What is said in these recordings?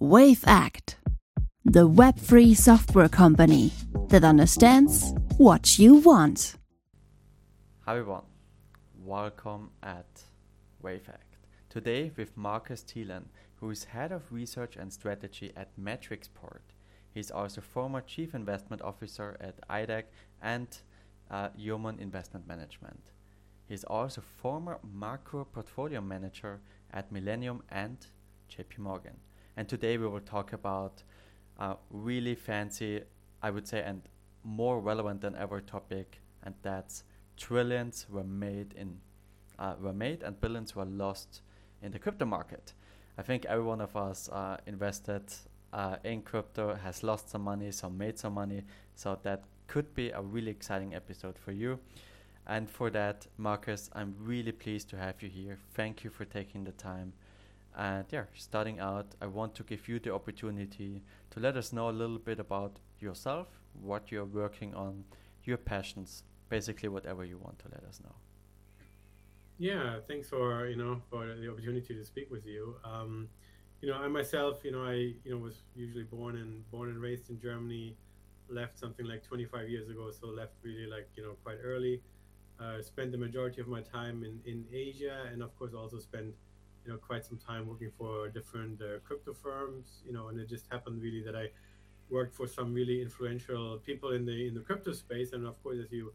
Wavect, the web3 software company that understands what you want. Hi everyone, welcome at Wavect. Today with Markus Thielen, who is head of research and strategy at Matrixport. He's also former chief investment officer at IDEG and uh, Jomon Investment Management. He's also former macro portfolio manager at Millennium and JP Morgan. And today we will talk about a really fancy, I would say, and more relevant than ever topic, and that's trillions were made in uh, were made and billions were lost in the crypto market. I think every one of us uh, invested uh, in crypto has lost some money, some made some money. So that could be a really exciting episode for you. And for that, Markus, I'm really pleased to have you here. Thank you for taking the time. And yeah, starting out, I want to give you the opportunity to let us know a little bit about yourself, what you're working on, your passions, basically whatever you want to let us know. Yeah, thanks for you know for the opportunity to speak with you. Um, you know, I myself, you know, I you know was usually born and born and raised in Germany. Left something like 25 years ago, so left really like you know quite early. Uh, spent the majority of my time in in Asia, and of course also spent you know quite some time working for different uh, crypto firms. You know, and it just happened really that I worked for some really influential people in the in the crypto space, and of course as you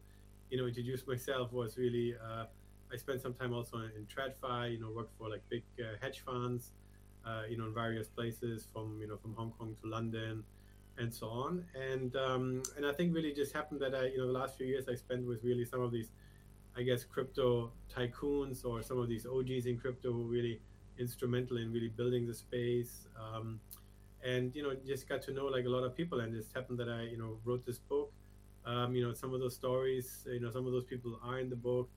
you know introduced myself was really. Uh, I spent some time also in TradFi, you know, worked for like big uh, hedge funds, uh, you know, in various places from, you know, from Hong Kong to London and so on. And, um, and I think really just happened that I, you know, the last few years I spent with really some of these, I guess, crypto tycoons or some of these OGs in crypto were really instrumental in really building the space. Um, and, you know, just got to know like a lot of people and it happened that I, you know, wrote this book. Um, you know, some of those stories, you know, some of those people are in the book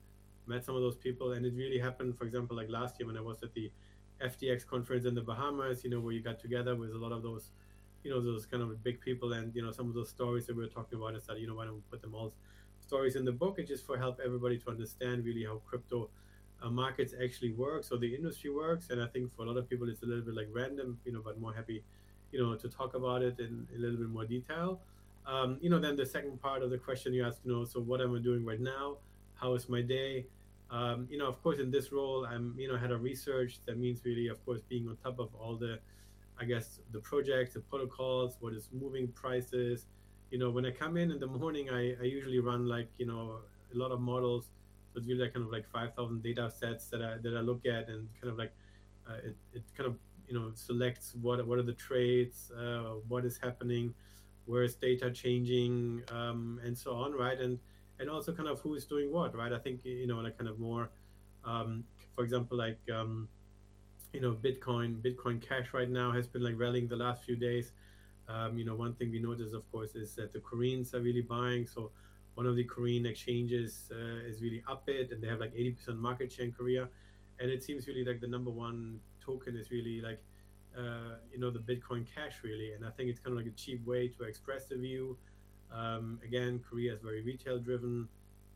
met some of those people, and it really happened. For example, like last year when I was at the FTX conference in the Bahamas, you know, where you got together with a lot of those, you know, those kind of big people, and you know, some of those stories that we were talking about. I said, you know, why don't we put them all stories in the book, and just for help everybody to understand really how crypto uh, markets actually work, so the industry works. And I think for a lot of people, it's a little bit like random, you know, but more happy, you know, to talk about it in a little bit more detail. Um, you know, then the second part of the question you asked, you know, so what am I doing right now? How is my day? Um, you know, of course, in this role, I'm, you know, head of research. That means really, of course, being on top of all the, I guess, the projects, the protocols, what is moving prices. You know, when I come in in the morning, I, I usually run like, you know, a lot of models. So it's really like kind of like 5,000 data sets that I, that I look at and kind of like, uh, it, it kind of, you know, selects what, what are the trades, uh, what is happening, where is data changing, um, and so on, right? And, and also kind of who is doing what, right? I think you know, like kind of more, um, for example, like um, you know, Bitcoin, Bitcoin Cash right now has been like rallying the last few days. Um, you know, one thing we notice, of course, is that the Koreans are really buying. So one of the Korean exchanges uh, is really up it, and they have like 80% market share in Korea. And it seems really like the number one token is really like, uh, you know, the Bitcoin Cash really. And I think it's kind of like a cheap way to express the view um, again, Korea is very retail driven.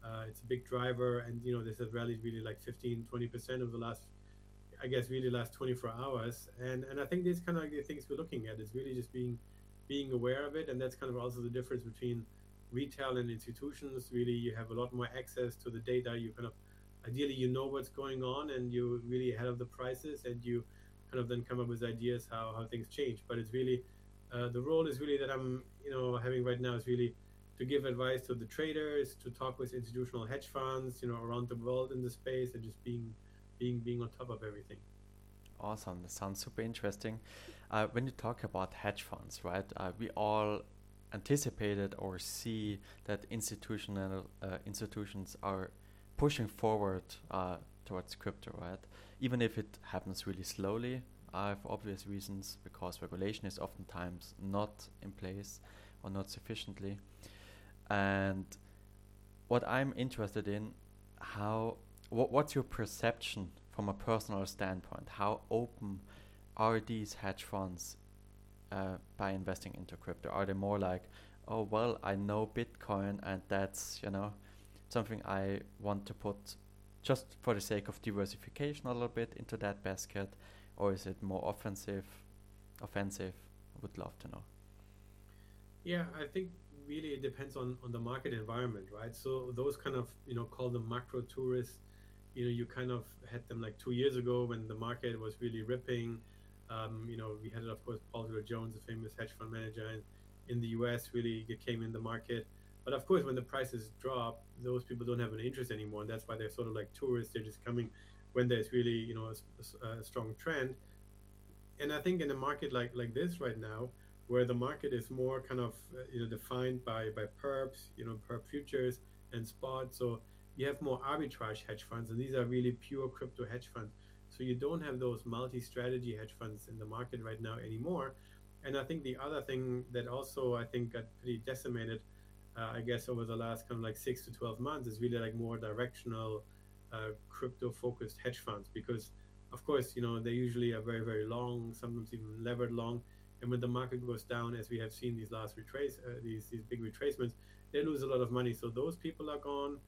Uh, it's a big driver, and you know this has rallied really like 15, 20 percent over the last, I guess, really last 24 hours. And and I think these kind of like the things we're looking at is really just being being aware of it, and that's kind of also the difference between retail and institutions. Really, you have a lot more access to the data. You kind of ideally you know what's going on, and you're really ahead of the prices, and you kind of then come up with ideas how how things change. But it's really uh, the role is really that I'm, you know, having right now is really to give advice to the traders, to talk with institutional hedge funds, you know, around the world in the space, and just being, being, being on top of everything. Awesome. That sounds super interesting. Uh, when you talk about hedge funds, right? Uh, we all anticipated or see that institutional uh, institutions are pushing forward uh, towards crypto, right? Even if it happens really slowly, uh, for obvious reasons, because regulation is oftentimes not in place or not sufficiently. And what I'm interested in, how what, what's your perception from a personal standpoint? How open are these hedge funds uh, by investing into crypto? Are they more like, oh well, I know Bitcoin and that's you know something I want to put just for the sake of diversification a little bit into that basket, or is it more offensive? offensive? I would love to know. Yeah, I think really it depends on, on the market environment, right? So those kind of, you know, call them macro tourists, you know, you kind of had them like two years ago when the market was really ripping. Um, you know, we had, of course, Paul Tudor Jones, a famous hedge fund manager in, the US, really came in the market. But of course, when the prices drop, those people don't have an interest anymore, and that's why they're sort of like tourists. They're just coming when there's really, you know, a, a strong trend. And I think in a market like like this right now, where the market is more kind of uh, you know defined by by perps, you know, perp futures and spot. So you have more arbitrage hedge funds, and these are really pure crypto hedge funds. You don't have those multi-strategy hedge funds in the market right now anymore. And I think the other thing that also I think got pretty decimated, uh, I guess over the last kind of like six to twelve months, is really like more directional, uh, crypto-focused hedge funds because, of course, you know they usually are very very long, sometimes even levered long and when the market goes down, as we have seen these last retrace, uh, these these big retracements, they lose a lot of money. So those people are gone.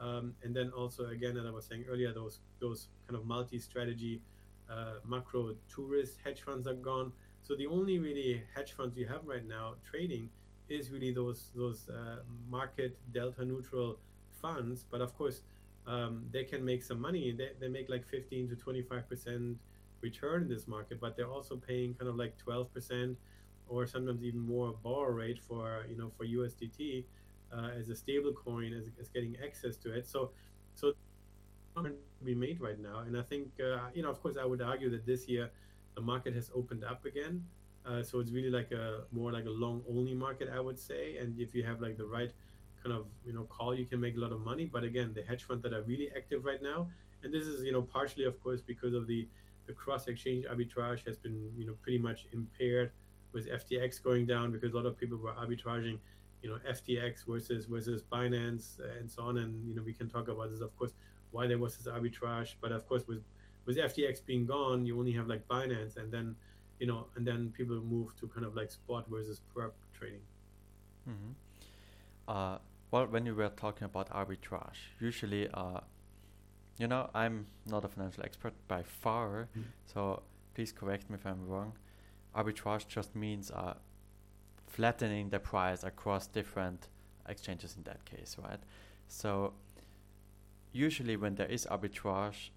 Um, and then also again, as I was saying earlier, those those kind of multi-strategy uh, macro tourist hedge funds are gone. So the only really hedge funds you have right now trading is really those those uh, market delta neutral funds. But of course, um, they can make some money. They, they make like 15 to 25 percent return in this market, but they're also paying kind of like 12% or sometimes even more borrow rate for you know for USDT uh, as a stable coin as, as getting access to it. So so be made right now, and I think uh, you know of course I would argue that this year the market has opened up again. Uh, so it's really like a more like a long only market, I would say. And if you have like the right kind of you know call, you can make a lot of money. But again, the hedge funds that are really active right now, and this is you know partially of course because of the the cross exchange arbitrage has been you know pretty much impaired with FTX going down because a lot of people were arbitraging you know FTX versus versus Binance and so on and you know we can talk about this of course why there was this arbitrage but of course with with FTX being gone you only have like Binance and then you know and then people move to kind of like spot versus perp trading mm-hmm. uh, well when you were talking about arbitrage usually uh, you know, I'm not a financial expert by far, mm. so please correct me if I'm wrong. Arbitrage just means uh, flattening the price across different exchanges in that case, right? So usually when there is arbitrage,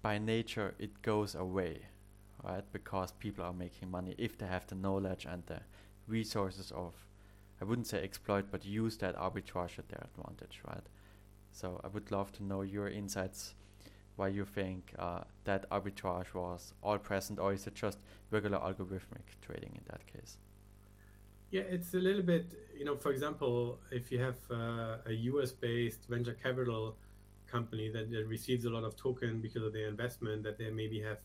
by nature it goes away, right? Because people are making money if they have the knowledge and the resources of, I wouldn't say exploit, but use that arbitrage at their advantage, right? So I would love to know your insights why you think uh, that arbitrage was all present, or is it just regular algorithmic trading in that case? Yeah, it's a little bit, you know, for example, if you have uh, a US based venture capital company that, that, receives a lot of token because of their investment that they maybe have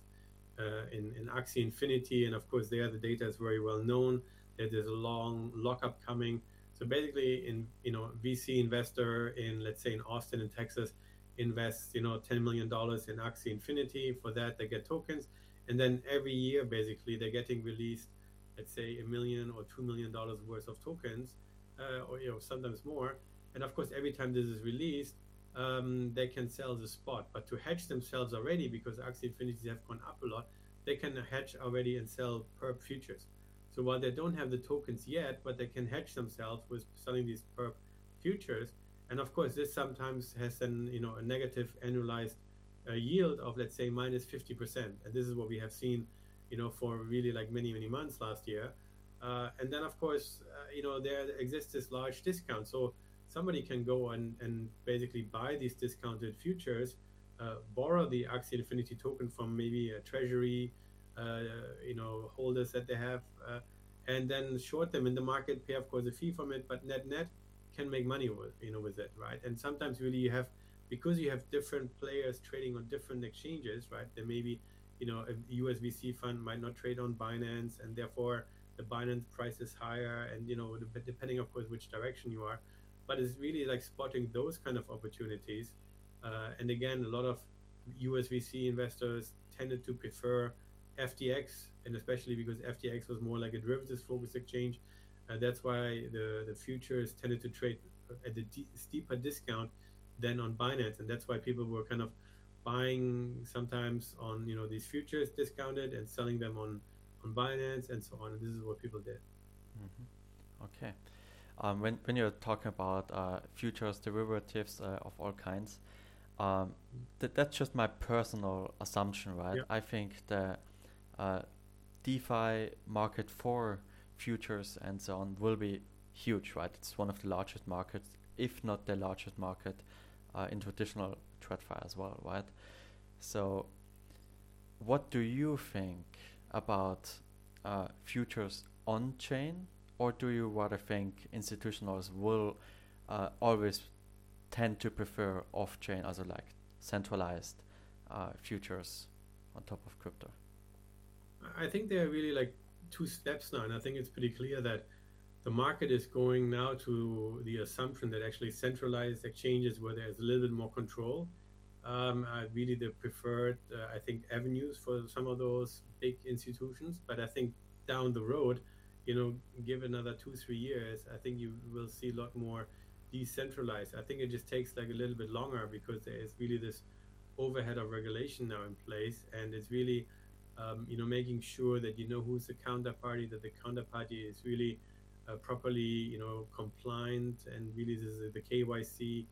uh, in, in Axie Infinity, and of course, there the data is very well known, that there's a long lockup coming. So basically, in you know, VC investor in let's say in Austin in Texas, invest, you know, $10 million in Axie Infinity. For that, they get tokens. And then every year, basically, they're getting released, let's say, a million or $2 million worth of tokens, uh, or, you know, sometimes more. And of course, every time this is released, um, they can sell the spot. But to hedge themselves already, because Axie Infinities have gone up a lot, they can hedge already and sell perp futures. So while they don't have the tokens yet, but they can hedge themselves with selling these perp futures, and of course, this sometimes has an you know a negative annualized uh, yield of let's say minus 50%. And this is what we have seen, you know, for really like many many months last year. Uh, and then of course, uh, you know, there exists this large discount. So somebody can go and, and basically buy these discounted futures, uh, borrow the Axie Infinity token from maybe a treasury, uh, you know, holders that they have, uh, and then short them in the market, pay of course a fee from it, but net net can make money with you know with it, right? And sometimes really you have because you have different players trading on different exchanges, right? There may be you know a USVC fund might not trade on Binance, and therefore the Binance price is higher, and you know depending of course which direction you are, but it's really like spotting those kind of opportunities. Uh, and again, a lot of USVC investors tended to prefer FTX, and especially because FTX was more like a derivatives focused exchange uh, that's why the, the futures tended to trade at a steeper discount than on Binance, and that's why people were kind of buying sometimes on you know these futures discounted and selling them on on Binance and so on. And this is what people did. Mm-hmm. Okay. Um, when when you're talking about uh, futures derivatives uh, of all kinds, um, th- that's just my personal assumption, right? Yeah. I think the uh, DeFi market for futures and so on will be huge, right? It's one of the largest markets, if not the largest market, uh, in traditional TradFi as well, right? So, what do you think about uh, futures on chain, or do you rather think institutionals will uh, always tend to prefer off chain, also like centralized uh, futures on top of crypto? I think there are really like two steps now, and I think it's pretty clear that the market is going now to the assumption that actually centralized exchanges where there's a little bit more control um, are really the preferred, uh, I think, avenues for some of those big institutions. But I think down the road, you know, give another two, three years, I think you will see a lot more decentralized. I think it just takes like a little bit longer because there is really this overhead of regulation now in place, and it's really, um, you know, making sure that you know who's the counterparty, that the counterparty is really uh, properly, you know, compliant, and really this is the KYC,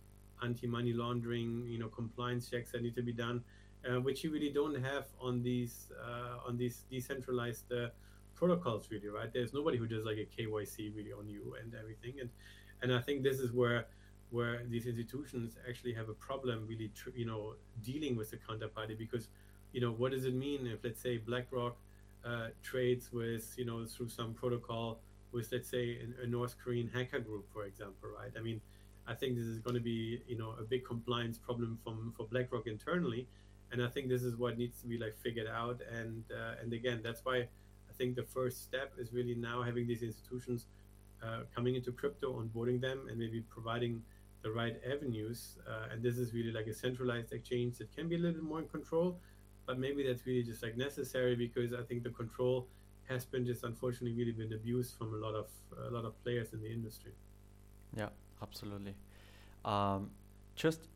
anti-money laundering, you know, compliance checks that need to be done, uh, which you really don't have on these uh, on these decentralized uh, protocols, really, right? There's nobody who does like a KYC really on you and everything, and and I think this is where where these institutions actually have a problem really tr- you know dealing with the counterparty because you know what does it mean if let's say BlackRock uh, trades with you know through some protocol with let's say a, a North Korean hacker group for example right I mean I think this is going to be you know a big compliance problem from for BlackRock internally and I think this is what needs to be like figured out and uh, and again that's why I think the first step is really now having these institutions uh, coming into crypto, onboarding them, and maybe providing the right avenues. Uh, and this is really like a centralized exchange that can be a little bit more in control, but maybe that's really just like necessary because I think the control has been just unfortunately really been abused from a lot of a lot of players in the industry. Yeah, absolutely. Um, just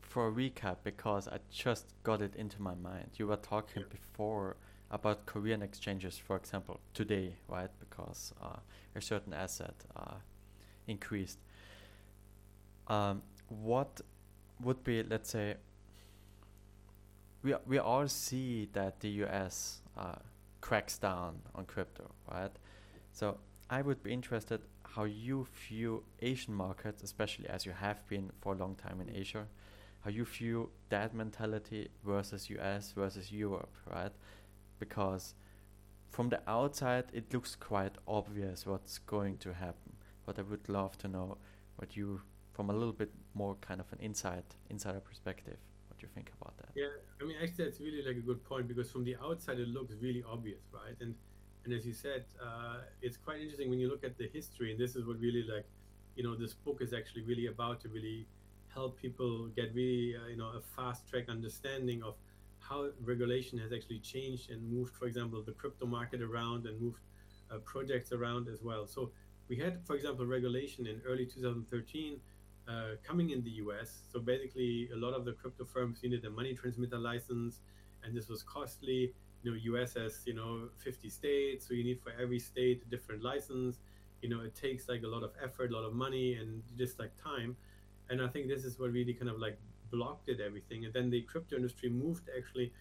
for a recap, because I just got it into my mind. You were talking Yeah. before about Korean exchanges, for example, today, right? Because uh, a certain asset uh, increased. Um, what would be, let's say, we we all see that the U.S. Uh, cracks down on crypto, right? So I would be interested how you view Asian markets, especially as you have been for a long time in Asia, how you view that mentality versus US versus Europe, right? Because from the outside it looks quite obvious what's going to happen. But I would love to know what you from a little bit more kind of an inside insider perspective, what you think about that. Yeah, I mean, actually, that's really like a good point because from the outside it looks really obvious, right? And and as you said, uh, it's quite interesting when you look at the history, and this is what really like, you know, this book is actually really about to really help people get really, uh, you know, a fast track understanding of how regulation has actually changed and moved, for example, the crypto market around and moved uh, projects around as well. So we had, for example, regulation in early 2013 uh, coming in the US. So basically, a lot of the crypto firms needed a money transmitter license, and this was costly. You know, US has you know 50 states, so you need for every state a different license. You know, it takes like a lot of effort, a lot of money, and just like time. And I think this is what really kind of like blocked it everything. And then the crypto industry moved actually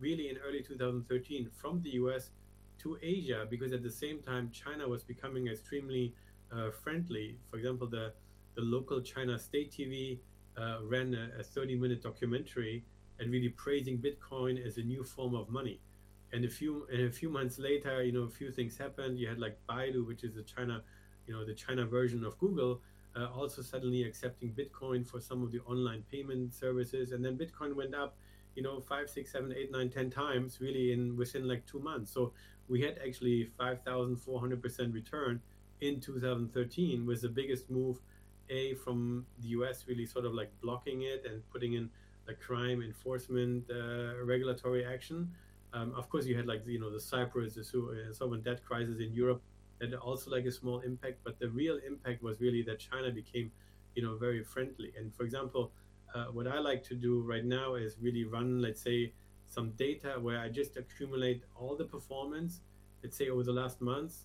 really in early 2013 from the US to Asia because at the same time China was becoming extremely uh, friendly. For example, the the local China state TV uh, ran a, a 30 minute documentary and really praising Bitcoin as a new form of money. And a few and a few months later, you know, a few things happened. You had like Baidu, which is the China, you know, the China version of Google, uh, also suddenly accepting Bitcoin for some of the online payment services. And then Bitcoin went up, you know, five, six, seven, eight, nine, ten times really in within like two months. So we had actually 5,400% return in 2013 was the biggest move a from the us really sort of like blocking it and putting in like crime enforcement uh, regulatory action um, of course you had like you know the cyprus the uh, sovereign debt crisis in europe that also like a small impact but the real impact was really that china became you know very friendly and for example uh, what i like to do right now is really run let's say some data where i just accumulate all the performance let's say over the last months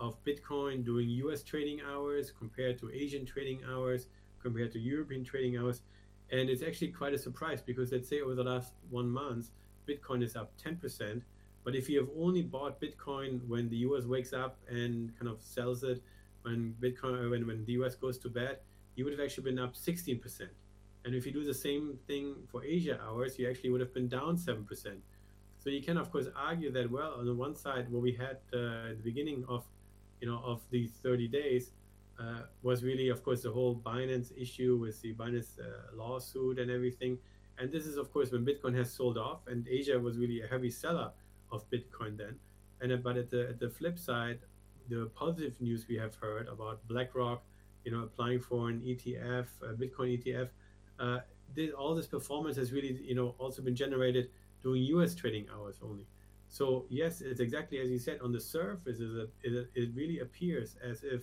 of Bitcoin doing US trading hours compared to Asian trading hours, compared to European trading hours. And it's actually quite a surprise because let's say over the last one month, Bitcoin is up 10%. But if you have only bought Bitcoin when the US wakes up and kind of sells it, when Bitcoin, when, when the US goes to bed, you would have actually been up 16%. And if you do the same thing for Asia hours, you actually would have been down 7%. So you can, of course, argue that, well, on the one side, what we had uh, at the beginning of, you know, of these 30 days uh, was really, of course, the whole Binance issue with the Binance uh, lawsuit and everything. And this is, of course, when Bitcoin has sold off, and Asia was really a heavy seller of Bitcoin then. And uh, but at the at the flip side, the positive news we have heard about BlackRock, you know, applying for an ETF, Bitcoin ETF, uh, this, all this performance has really, you know, also been generated during U.S. trading hours only. So yes, it's exactly as you said. On the surface, it, it really appears as if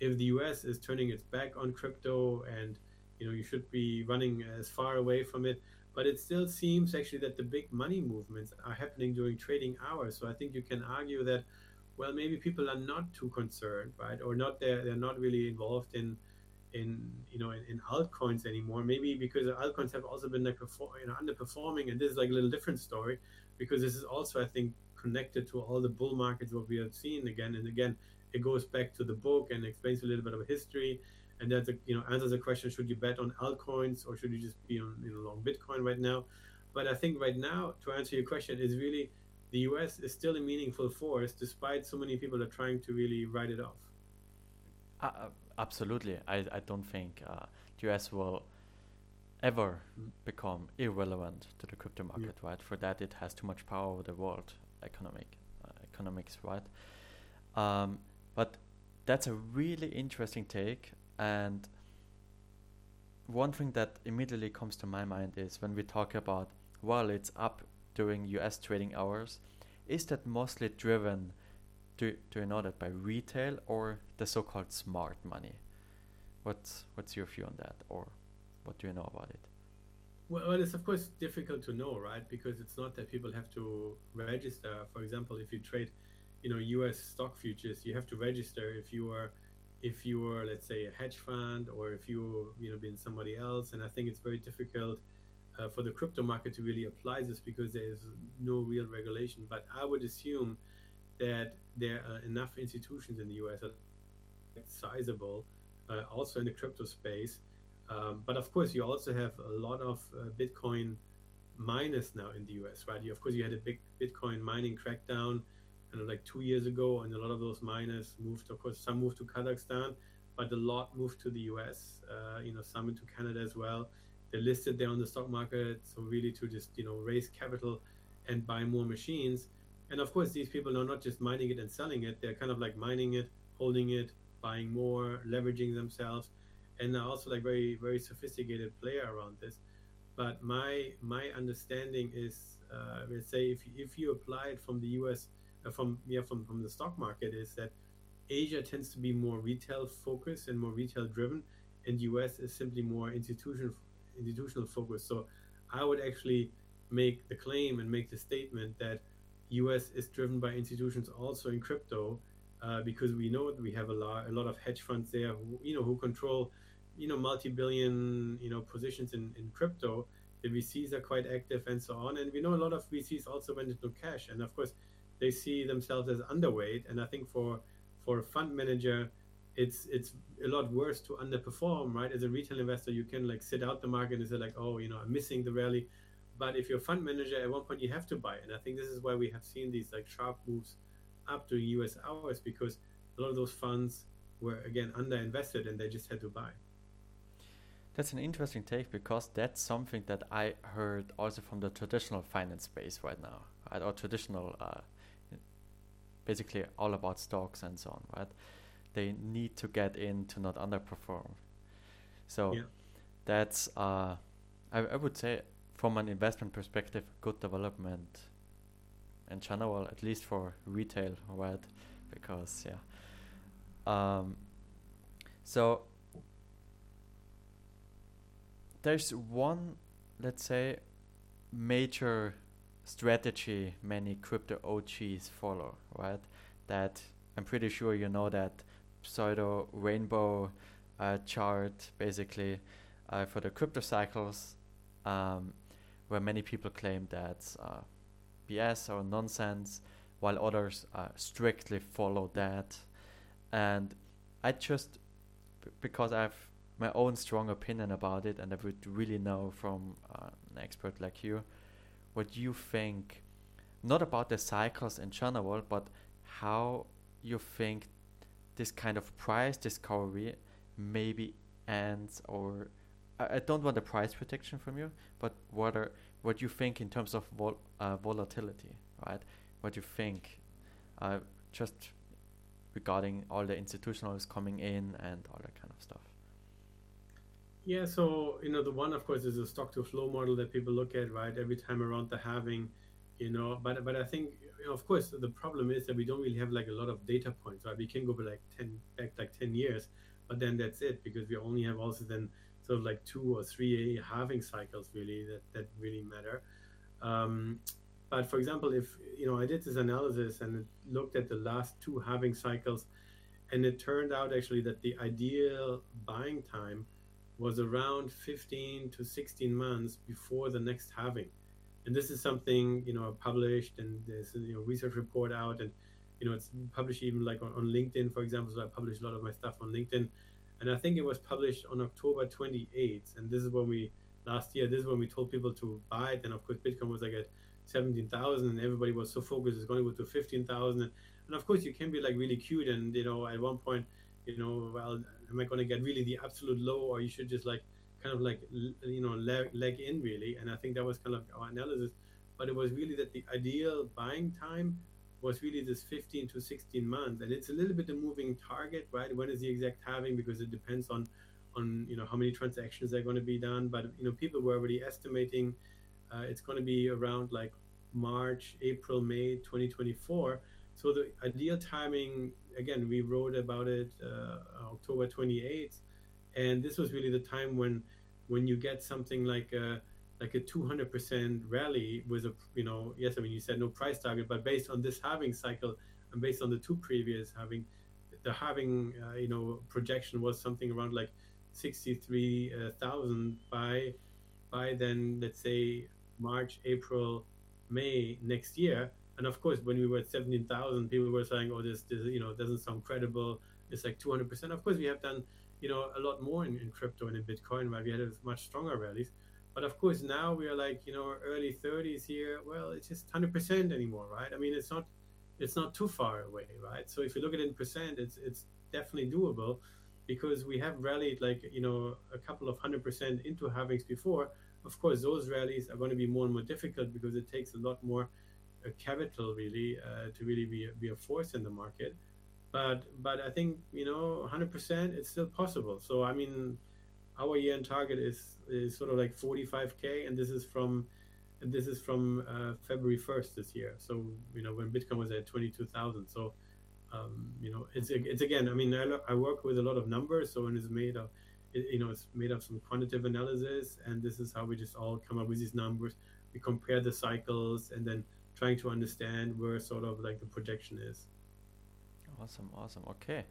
if the U.S. is turning its back on crypto and you know you should be running as far away from it. But it still seems actually that the big money movements are happening during trading hours. So i think you can argue that well maybe people are not too concerned right? Or not they're, they're not really involved in in you know in, in altcoins anymore. Maybe because altcoins have also been like you know underperforming. And this is like a little different story because this is also i think connected to all the bull markets what we have seen again and again. It goes back to the book and explains a little bit of history and that you know answers the question: Should you bet on altcoins or should you just be on you know long Bitcoin right now? But I think right now, to answer your question, is really the U.S. is still a meaningful force, despite so many people are trying to really write it off. Uh, uh absolutely, I, I don't think uh, the U.S. will ever mm. become irrelevant to the crypto market, yeah. right? For that, it has too much power over the world economic uh, economics, right? Um, but that's a really interesting take and one thing that immediately comes to my mind is when we talk about, well, it's up during US trading hours, is that mostly driven, do, do you know that, by retail or the so called smart money? What's, what's your view on that, or what do you know about it? Well, well, it's of course difficult to know, right? Because it's not that people have to register. For example, if you trade, you know, U.S. stock futures, you have to register if you are if you were, let's say, a hedge fund or if you, you know, been somebody else. And I think it's very difficult uh, for the crypto market to really apply this because there is no real regulation. But I would assume that there are enough institutions in the US that are sizable, uh, also in the crypto space. Um, but of course, you also have a lot of uh, Bitcoin miners now in the US, right? You, of course, you had a big Bitcoin mining crackdown like two years ago, and a lot of those miners moved. Of course, some moved to Kazakhstan, but a lot moved to the U.S. Uh, you know, some into Canada as well. They're listed there on the stock market, so really to just you know raise capital and buy more machines. And of course, these people are not just mining it and selling it; they're kind of like mining it, holding it, buying more, leveraging themselves, and they're also like very very sophisticated player around this. But my my understanding is, uh, let's say if if you apply it from the U.S from yeah from from the stock market is that Asia tends to be more retail focused and more retail driven, and US is simply more institutional institutional focused. So I would actually make the claim and make the statement that US is driven by institutions also in crypto uh, because we know that we have a lot a lot of hedge funds there who you know who control you know multi-billion you know positions in, in crypto. The VCs are quite active and so on. And we know a lot of VCs also went into cash. And of course they see themselves as underweight. And I think for for a fund manager, it's it's a lot worse to underperform, right? As a retail investor, you can like sit out the market and say like, oh, you know, I'm missing the rally. But if you're a fund manager, at one point you have to buy. And I think this is why we have seen these like sharp moves up during US hours because a lot of those funds were again underinvested and they just had to buy. That's an interesting take because that's something that I heard also from the traditional finance space right now, right? Or traditional uh, basically all about stocks and so on, right? They need to get in to not underperform. So yeah. that's uh, I, I would say from an investment perspective, good development in general, at least for retail, right? Because yeah. Um, so there's one, let's say, major strategy many crypto OGs follow, right? That I'm pretty sure you know that pseudo rainbow uh, chart basically uh, for the crypto cycles, um, where many people claim that's uh, BS or nonsense, while others uh, strictly follow that. And I just, because I have my own strong opinion about it, and I would really know from uh, an expert like you, what you think, not about the cycles in general, but how you think this kind of price discovery maybe ends or I, don't want a price prediction from you, but what are what you think in terms of vol uh, volatility, right? What you think, uh, just regarding all the institutionals coming in and all that kind of stuff. Yeah, so you know the one, of course, is a stock to flow model that people look at, right? Every time around the halving, you know. But but I think, you know, of course, the problem is that we don't really have like a lot of data points, right? We can go back like ten back like ten years, but then that's it because we only have also then sort of like two or three halving cycles really that, that really matter. Um, but for example, if you know, I did this analysis and it looked at the last two halving cycles, and it turned out actually that the ideal buying time was around 15 to 16 months before the next halving. And this is something you know published, and there's a you know, research report out, and you know it's published even like on, on LinkedIn, for example. So I publish a lot of my stuff on LinkedIn and I think it was published on October 28th. And this is when we last year. This is when we told people to buy it. And of course, Bitcoin was like at 17,000, and everybody was so focused it's going to go to 15,000. And, and of course, you can be like really cute. And you know, at one point, you know, well, am I going to get really the absolute low, or you should just like kind of like you know leg, leg in really? And I think that was kind of our analysis. But it was really that the ideal buying time was really this 15 to 16 months. And it's a little bit a moving target right? When is the exact halving? Because it depends on on you know how many transactions are going to be done. But you know people were already estimating uh, it's going to be around like march april may 2024 so the ideal timing again we wrote about it uh, october 28th and this was really the time when when you get something like a like a 200% rally with a you know yes i mean you said no price target but based on this halving cycle and based on the two previous halving the halving uh, you know projection was something around like 63000 by by then let's say march april may next year and of course when we were at 17000 people were saying oh this, this you know doesn't sound credible it's like 200% of course we have done you know a lot more in, in crypto and in bitcoin right we had much stronger rallies but of course, now we are like you know early 30s here. Well, it's just 100% anymore, right? I mean, it's not it's not too far away, right? So if you look at it in percent, it's it's definitely doable because we have rallied like you know a couple of hundred percent into halvings before. Of course, those rallies are going to be more and more difficult because it takes a lot more uh, capital really uh, to really be be a force in the market. But but I think you know 100% it's still possible. So I mean our year-end target is is sort of like 45k, and this is from and this is from uh, February 1st this year. So you know when Bitcoin was at 22,000. So um, you know it's it's again. I mean I, I work with a lot of numbers, so and it's made of it, you know it's made of some quantitative analysis, and this is how we just all come up with these numbers. We compare the cycles, and then trying to understand where sort of like the projection is. Awesome, awesome. Okay,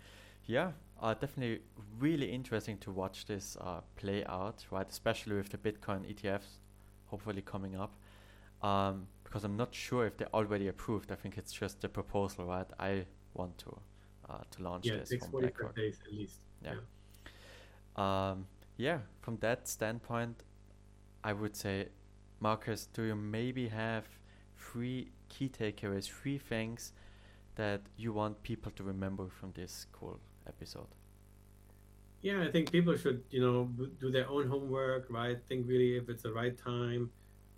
yeah, uh, definitely really interesting to watch this uh, play out, right? Especially with the Bitcoin ETFs hopefully coming up. Um, because I'm not sure if they're already approved. I think it's just the proposal, right? I want to uh, to launch yeah, this from BlackRock. days at least. Yeah. yeah. Um, yeah, from that standpoint, I would say, Markus, do you maybe have three key takeaways, three things that you want people to remember from this call? episode? Yeah, I think people should, you know, do their own homework, right? Think really if it's the right time.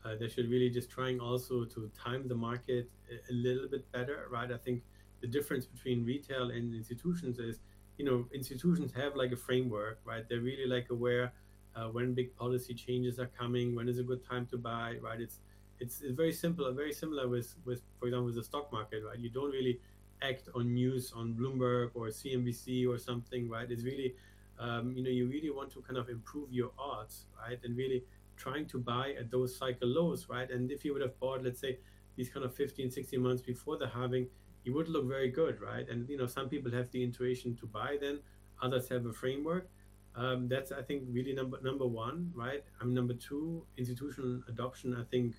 Uh, they should really just trying also to time the market a, a little bit better, right? I think the difference between retail and institutions is, you know, institutions have like a framework, right? They're really like aware uh, when big policy changes are coming, when is a good time to buy, right? It's it's, very simple, very similar with with for example with the stock market, right? You don't really act on news on Bloomberg or CNBC or something, right? It's really, um, you know, you really want to kind of improve your odds, right? And really trying to buy at those cycle lows, right? And if you would have bought, let's say, these kind of 15, 16 months before the halving, you would look very good, right? And you know, some people have the intuition to buy then, others have a framework. Um, that's I think really number number one, right? I'm mean, number two, institutional adoption I think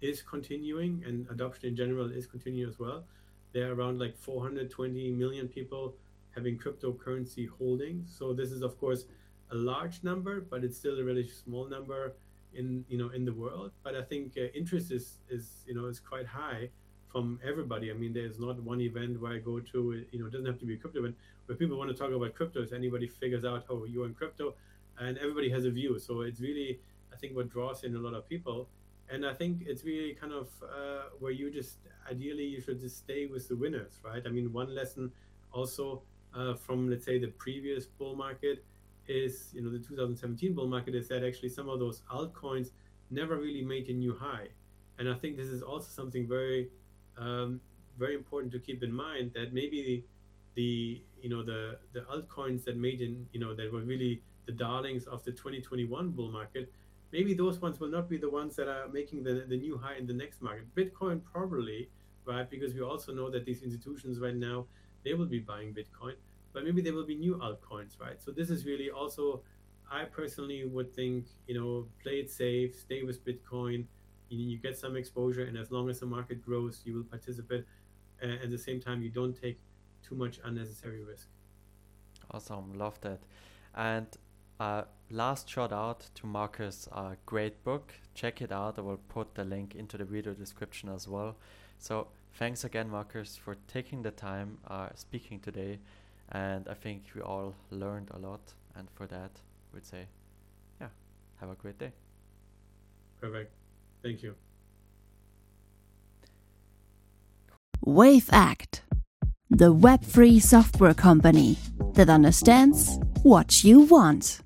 is continuing, and adoption in general is continuing as well. There are around like 420 million people having cryptocurrency holdings. So this is of course a large number, but it's still a really small number in you know in the world. But I think uh, interest is is you know is quite high from everybody. I mean, there's not one event where I go to. You know, it doesn't have to be a crypto event where people want to talk about cryptos. Anybody figures out, how you're in crypto, and everybody has a view. So it's really, I think, what draws in a lot of people. And I think it's really kind of uh, where you just ideally you should just stay with the winners, right? I mean, one lesson also uh, from let's say the previous bull market is you know the 2017 bull market is that actually some of those altcoins never really made a new high and i think this is also something very um, very important to keep in mind that maybe the, the you know the the altcoins that made in you know that were really the darlings of the 2021 bull market maybe those ones will not be the ones that are making the, the new high in the next market bitcoin probably right because we also know that these institutions right now they will be buying bitcoin but maybe there will be new altcoins, right? So this is really also, I personally would think, you know, play it safe, stay with Bitcoin. You, you get some exposure, and as long as the market grows, you will participate. Uh, at the same time, you don't take too much unnecessary risk. Awesome, love that. And uh, last shout out to Markus' uh, great book. Check it out. I will put the link into the video description as well. So thanks again, Markus, for taking the time uh, speaking today and I think we all learned a lot. And for that, we'd say, yeah, have a great day. Perfect. Thank you. Wavect, the web3 software company that understands what you want.